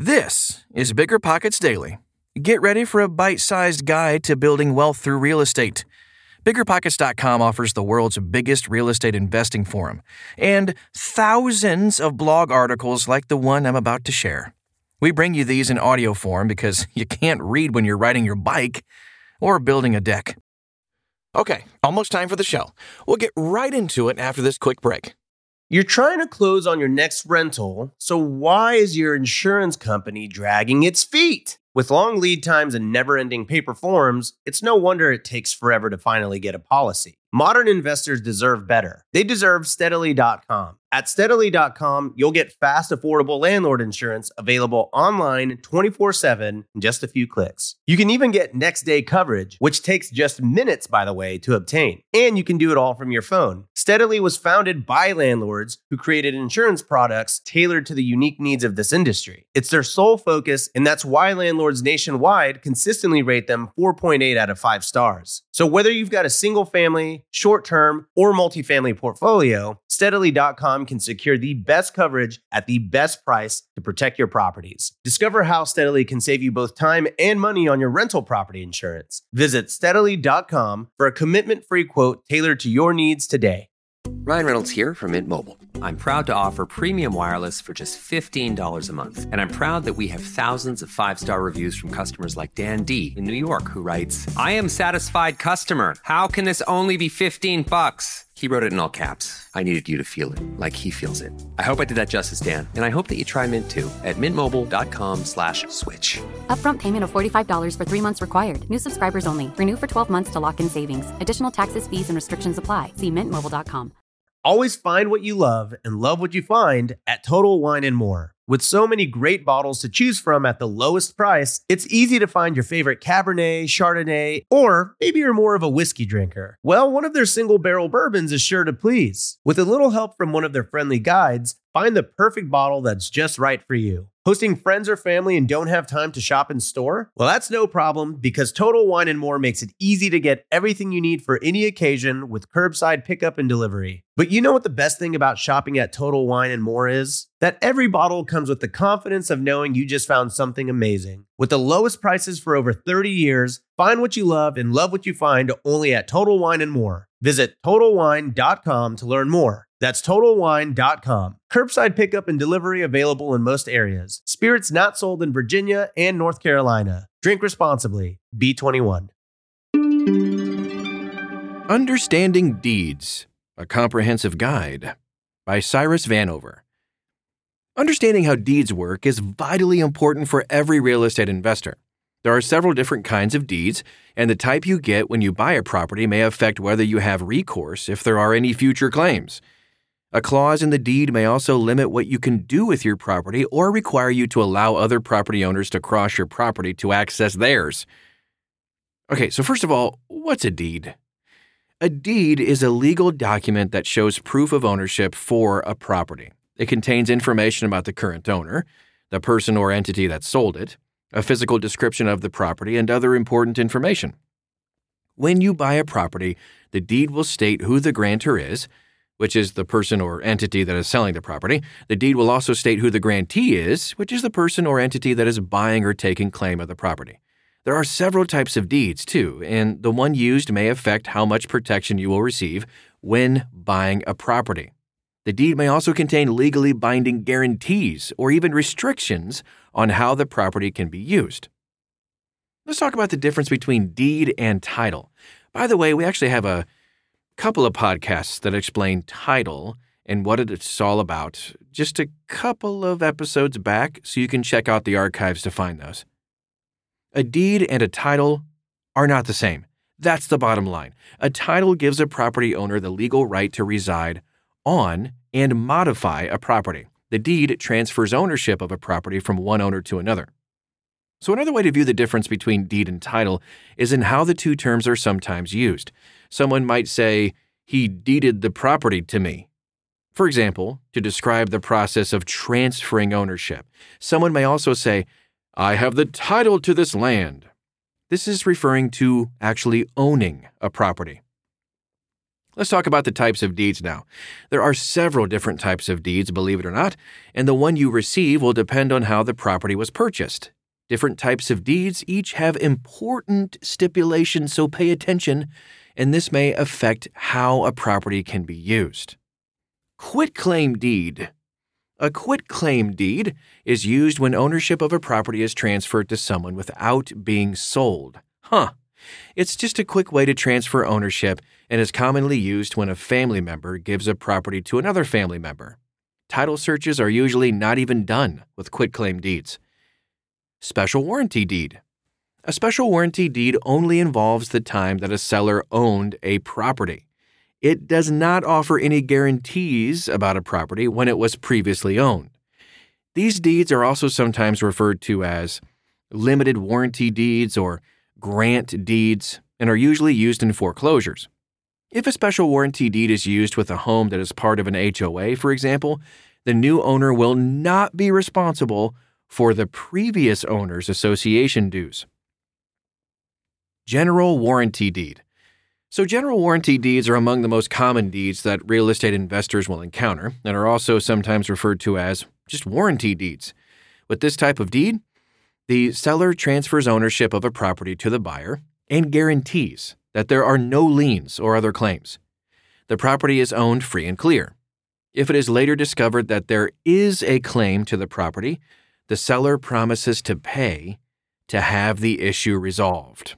This is Bigger Pockets Daily. Get ready for a bite sized guide to building wealth through real estate. BiggerPockets.com offers the world's biggest real estate investing forum and thousands of blog articles like the one I'm about to share. We bring you these in audio form because you can't read when you're riding your bike or building a deck. Okay, almost time for the show. We'll get right into it after this quick break. You're trying to close on your next rental, so why is your insurance company dragging its feet? With long lead times and never ending paper forms, it's no wonder it takes forever to finally get a policy. Modern investors deserve better. They deserve steadily.com. At steadily.com, you'll get fast, affordable landlord insurance available online 24 7 in just a few clicks. You can even get next day coverage, which takes just minutes, by the way, to obtain. And you can do it all from your phone. Steadily was founded by landlords who created insurance products tailored to the unique needs of this industry. It's their sole focus, and that's why landlords nationwide consistently rate them 4.8 out of 5 stars. So whether you've got a single family, short term, or multifamily portfolio, steadily.com can secure the best coverage at the best price to protect your properties. Discover how Steadily can save you both time and money on your rental property insurance. Visit steadily.com for a commitment free quote tailored to your needs today. Ryan Reynolds here from Mint Mobile. I'm proud to offer premium wireless for just $15 a month. And I'm proud that we have thousands of five star reviews from customers like Dan D in New York, who writes, I am satisfied customer. How can this only be 15 bucks? He wrote it in all caps. I needed you to feel it like he feels it. I hope I did that justice, Dan. And I hope that you try Mint too at mintmobile.com slash switch. Upfront payment of $45 for three months required. New subscribers only. Renew for 12 months to lock in savings. Additional taxes, fees, and restrictions apply. See mintmobile.com. Always find what you love and love what you find at Total Wine and More. With so many great bottles to choose from at the lowest price, it's easy to find your favorite Cabernet, Chardonnay, or maybe you're more of a whiskey drinker. Well, one of their single barrel bourbons is sure to please. With a little help from one of their friendly guides, find the perfect bottle that's just right for you. Hosting friends or family and don't have time to shop in store? Well, that's no problem because Total Wine and More makes it easy to get everything you need for any occasion with curbside pickup and delivery. But you know what the best thing about shopping at Total Wine and More is? That every bottle comes with the confidence of knowing you just found something amazing. With the lowest prices for over 30 years, find what you love and love what you find only at Total Wine and More. Visit totalwine.com to learn more. That's totalwine.com. Curbside pickup and delivery available in most areas. Spirits not sold in Virginia and North Carolina. Drink responsibly. B21. Understanding Deeds A Comprehensive Guide by Cyrus Vanover. Understanding how deeds work is vitally important for every real estate investor. There are several different kinds of deeds, and the type you get when you buy a property may affect whether you have recourse if there are any future claims. A clause in the deed may also limit what you can do with your property or require you to allow other property owners to cross your property to access theirs. Okay, so first of all, what's a deed? A deed is a legal document that shows proof of ownership for a property. It contains information about the current owner, the person or entity that sold it, a physical description of the property, and other important information. When you buy a property, the deed will state who the grantor is, which is the person or entity that is selling the property. The deed will also state who the grantee is, which is the person or entity that is buying or taking claim of the property. There are several types of deeds, too, and the one used may affect how much protection you will receive when buying a property. The deed may also contain legally binding guarantees or even restrictions on how the property can be used. Let's talk about the difference between deed and title. By the way, we actually have a couple of podcasts that explain title and what it's all about, just a couple of episodes back, so you can check out the archives to find those. A deed and a title are not the same. That's the bottom line. A title gives a property owner the legal right to reside on and modify a property. The deed transfers ownership of a property from one owner to another. So, another way to view the difference between deed and title is in how the two terms are sometimes used. Someone might say, He deeded the property to me. For example, to describe the process of transferring ownership. Someone may also say, I have the title to this land. This is referring to actually owning a property. Let's talk about the types of deeds now. There are several different types of deeds, believe it or not, and the one you receive will depend on how the property was purchased. Different types of deeds each have important stipulations, so pay attention, and this may affect how a property can be used. Quitclaim deed. A quitclaim deed is used when ownership of a property is transferred to someone without being sold. Huh. It's just a quick way to transfer ownership and is commonly used when a family member gives a property to another family member. Title searches are usually not even done with quitclaim deeds. Special warranty deed. A special warranty deed only involves the time that a seller owned a property. It does not offer any guarantees about a property when it was previously owned. These deeds are also sometimes referred to as limited warranty deeds or grant deeds and are usually used in foreclosures. If a special warranty deed is used with a home that is part of an HOA, for example, the new owner will not be responsible for the previous owner's association dues. General warranty deed. So, general warranty deeds are among the most common deeds that real estate investors will encounter and are also sometimes referred to as just warranty deeds. With this type of deed, the seller transfers ownership of a property to the buyer and guarantees that there are no liens or other claims. The property is owned free and clear. If it is later discovered that there is a claim to the property, the seller promises to pay to have the issue resolved.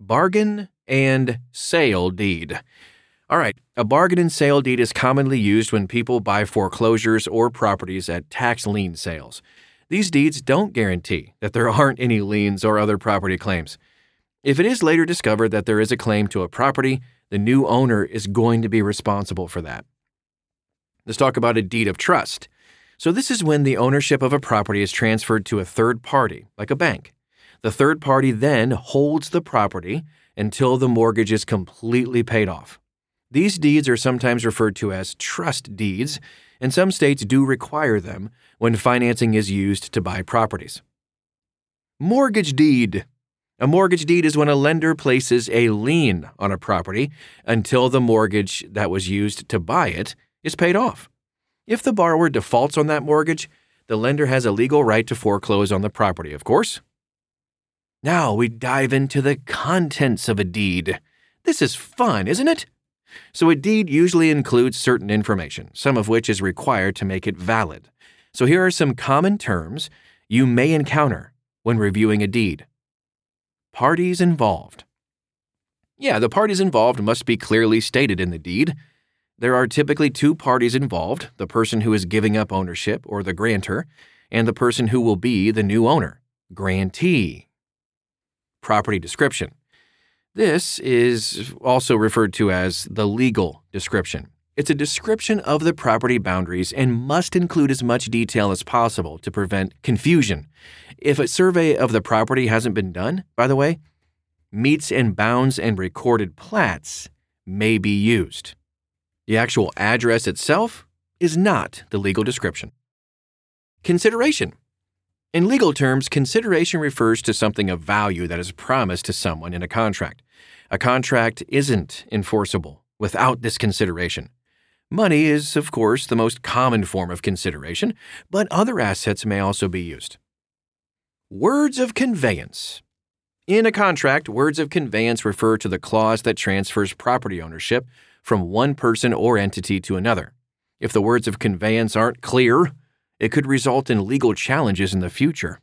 Bargain and sale deed. All right, a bargain and sale deed is commonly used when people buy foreclosures or properties at tax lien sales. These deeds don't guarantee that there aren't any liens or other property claims. If it is later discovered that there is a claim to a property, the new owner is going to be responsible for that. Let's talk about a deed of trust. So, this is when the ownership of a property is transferred to a third party, like a bank. The third party then holds the property until the mortgage is completely paid off. These deeds are sometimes referred to as trust deeds, and some states do require them when financing is used to buy properties. Mortgage deed. A mortgage deed is when a lender places a lien on a property until the mortgage that was used to buy it is paid off. If the borrower defaults on that mortgage, the lender has a legal right to foreclose on the property, of course. Now we dive into the contents of a deed. This is fun, isn't it? So, a deed usually includes certain information, some of which is required to make it valid. So, here are some common terms you may encounter when reviewing a deed. Parties involved. Yeah, the parties involved must be clearly stated in the deed. There are typically two parties involved the person who is giving up ownership, or the grantor, and the person who will be the new owner, grantee property description. This is also referred to as the legal description. It's a description of the property boundaries and must include as much detail as possible to prevent confusion. If a survey of the property hasn't been done, by the way, meets and bounds and recorded plats may be used. The actual address itself is not the legal description. Consideration in legal terms, consideration refers to something of value that is promised to someone in a contract. A contract isn't enforceable without this consideration. Money is, of course, the most common form of consideration, but other assets may also be used. Words of conveyance. In a contract, words of conveyance refer to the clause that transfers property ownership from one person or entity to another. If the words of conveyance aren't clear, it could result in legal challenges in the future.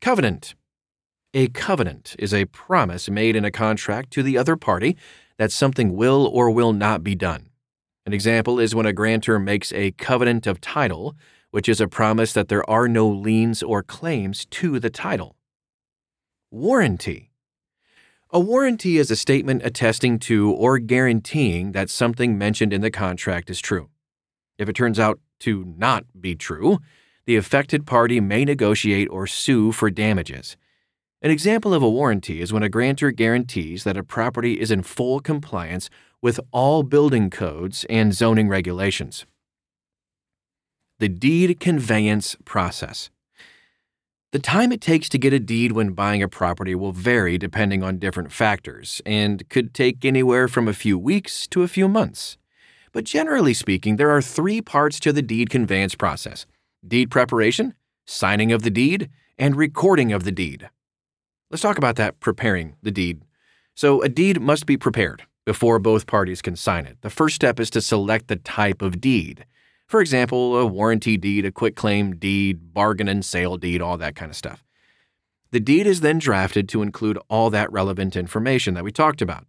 Covenant. A covenant is a promise made in a contract to the other party that something will or will not be done. An example is when a grantor makes a covenant of title, which is a promise that there are no liens or claims to the title. Warranty. A warranty is a statement attesting to or guaranteeing that something mentioned in the contract is true. If it turns out to not be true, the affected party may negotiate or sue for damages. An example of a warranty is when a grantor guarantees that a property is in full compliance with all building codes and zoning regulations. The deed conveyance process. The time it takes to get a deed when buying a property will vary depending on different factors and could take anywhere from a few weeks to a few months. But generally speaking, there are three parts to the deed conveyance process deed preparation, signing of the deed, and recording of the deed. Let's talk about that preparing the deed. So, a deed must be prepared before both parties can sign it. The first step is to select the type of deed. For example, a warranty deed, a quitclaim deed, bargain and sale deed, all that kind of stuff. The deed is then drafted to include all that relevant information that we talked about.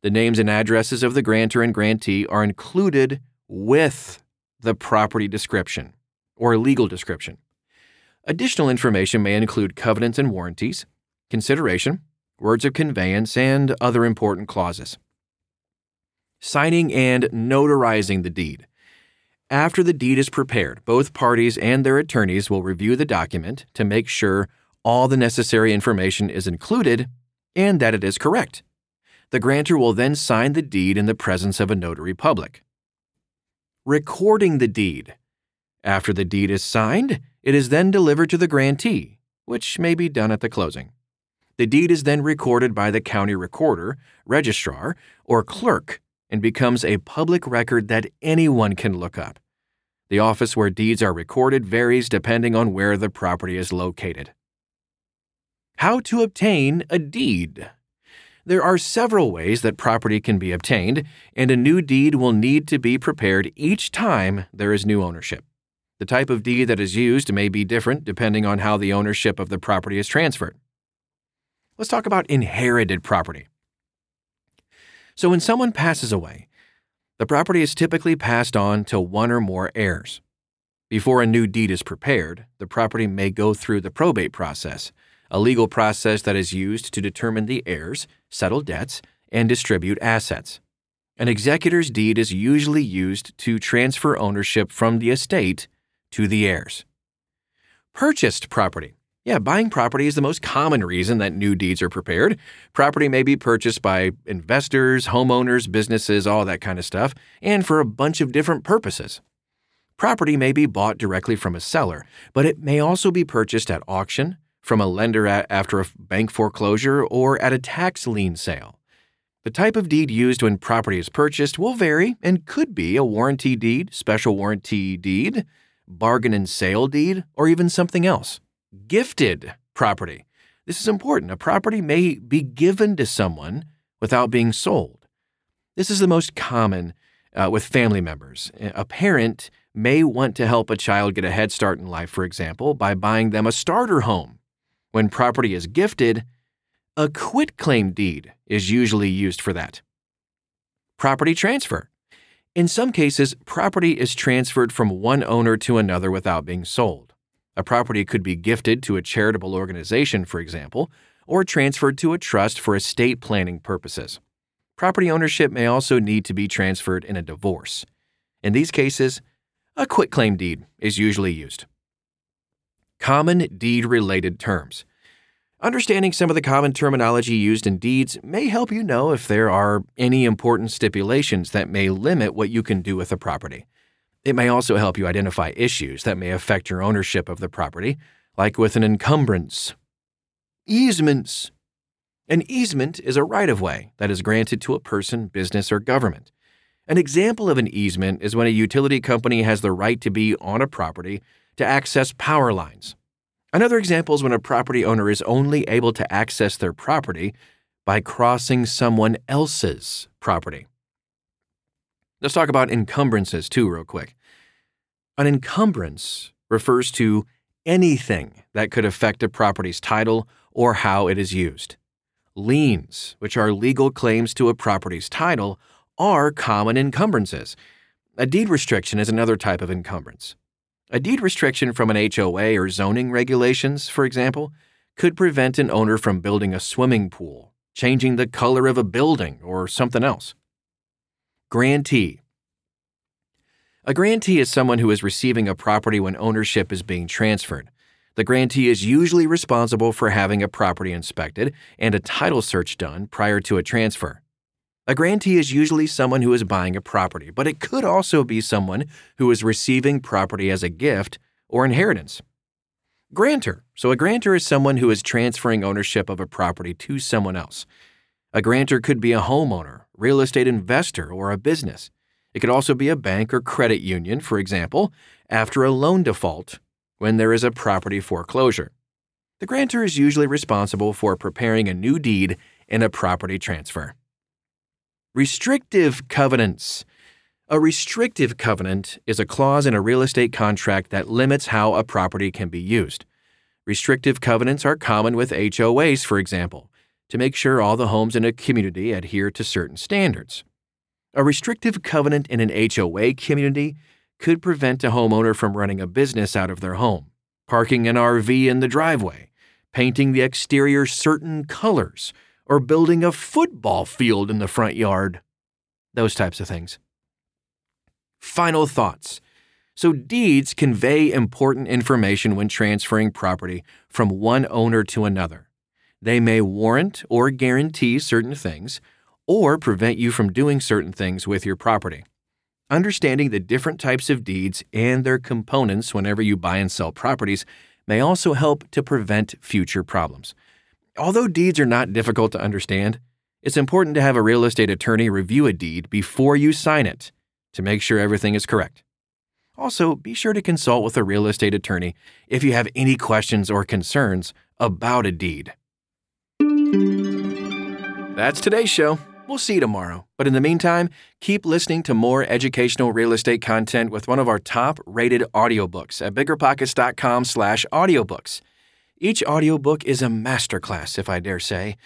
The names and addresses of the grantor and grantee are included with the property description or legal description. Additional information may include covenants and warranties, consideration, words of conveyance, and other important clauses. Signing and notarizing the deed. After the deed is prepared, both parties and their attorneys will review the document to make sure all the necessary information is included and that it is correct. The grantor will then sign the deed in the presence of a notary public. Recording the deed. After the deed is signed, it is then delivered to the grantee, which may be done at the closing. The deed is then recorded by the county recorder, registrar, or clerk and becomes a public record that anyone can look up. The office where deeds are recorded varies depending on where the property is located. How to obtain a deed. There are several ways that property can be obtained, and a new deed will need to be prepared each time there is new ownership. The type of deed that is used may be different depending on how the ownership of the property is transferred. Let's talk about inherited property. So, when someone passes away, the property is typically passed on to one or more heirs. Before a new deed is prepared, the property may go through the probate process, a legal process that is used to determine the heirs, settle debts, and distribute assets. An executor's deed is usually used to transfer ownership from the estate to the heirs. Purchased property yeah, buying property is the most common reason that new deeds are prepared. Property may be purchased by investors, homeowners, businesses, all that kind of stuff, and for a bunch of different purposes. Property may be bought directly from a seller, but it may also be purchased at auction, from a lender after a bank foreclosure, or at a tax lien sale. The type of deed used when property is purchased will vary and could be a warranty deed, special warranty deed, bargain and sale deed, or even something else gifted property. This is important. A property may be given to someone without being sold. This is the most common uh, with family members. A parent may want to help a child get a head start in life, for example, by buying them a starter home. When property is gifted, a quitclaim deed is usually used for that. Property transfer. In some cases, property is transferred from one owner to another without being sold. A property could be gifted to a charitable organization, for example, or transferred to a trust for estate planning purposes. Property ownership may also need to be transferred in a divorce. In these cases, a quitclaim deed is usually used. Common deed related terms. Understanding some of the common terminology used in deeds may help you know if there are any important stipulations that may limit what you can do with a property. It may also help you identify issues that may affect your ownership of the property, like with an encumbrance. Easements. An easement is a right of way that is granted to a person, business, or government. An example of an easement is when a utility company has the right to be on a property to access power lines. Another example is when a property owner is only able to access their property by crossing someone else's property. Let's talk about encumbrances too, real quick. An encumbrance refers to anything that could affect a property's title or how it is used. Liens, which are legal claims to a property's title, are common encumbrances. A deed restriction is another type of encumbrance. A deed restriction from an HOA or zoning regulations, for example, could prevent an owner from building a swimming pool, changing the color of a building, or something else. Grantee. A grantee is someone who is receiving a property when ownership is being transferred. The grantee is usually responsible for having a property inspected and a title search done prior to a transfer. A grantee is usually someone who is buying a property, but it could also be someone who is receiving property as a gift or inheritance. Grantor. So, a grantor is someone who is transferring ownership of a property to someone else. A grantor could be a homeowner, real estate investor, or a business. It could also be a bank or credit union, for example, after a loan default when there is a property foreclosure. The grantor is usually responsible for preparing a new deed in a property transfer. Restrictive covenants. A restrictive covenant is a clause in a real estate contract that limits how a property can be used. Restrictive covenants are common with HOAs, for example, to make sure all the homes in a community adhere to certain standards. A restrictive covenant in an HOA community could prevent a homeowner from running a business out of their home, parking an RV in the driveway, painting the exterior certain colors, or building a football field in the front yard. Those types of things. Final thoughts. So, deeds convey important information when transferring property from one owner to another. They may warrant or guarantee certain things, or prevent you from doing certain things with your property. Understanding the different types of deeds and their components whenever you buy and sell properties may also help to prevent future problems. Although deeds are not difficult to understand, it's important to have a real estate attorney review a deed before you sign it to make sure everything is correct. Also, be sure to consult with a real estate attorney if you have any questions or concerns about a deed. That's today's show. We'll see you tomorrow. But in the meantime, keep listening to more educational real estate content with one of our top-rated audiobooks at biggerpockets.com slash audiobooks. Each audiobook is a masterclass, if I dare say.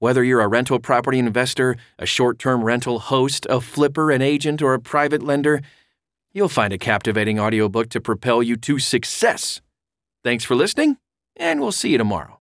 Whether you're a rental property investor, a short-term rental host, a flipper, an agent, or a private lender, you'll find a captivating audiobook to propel you to success. Thanks for listening, and we'll see you tomorrow.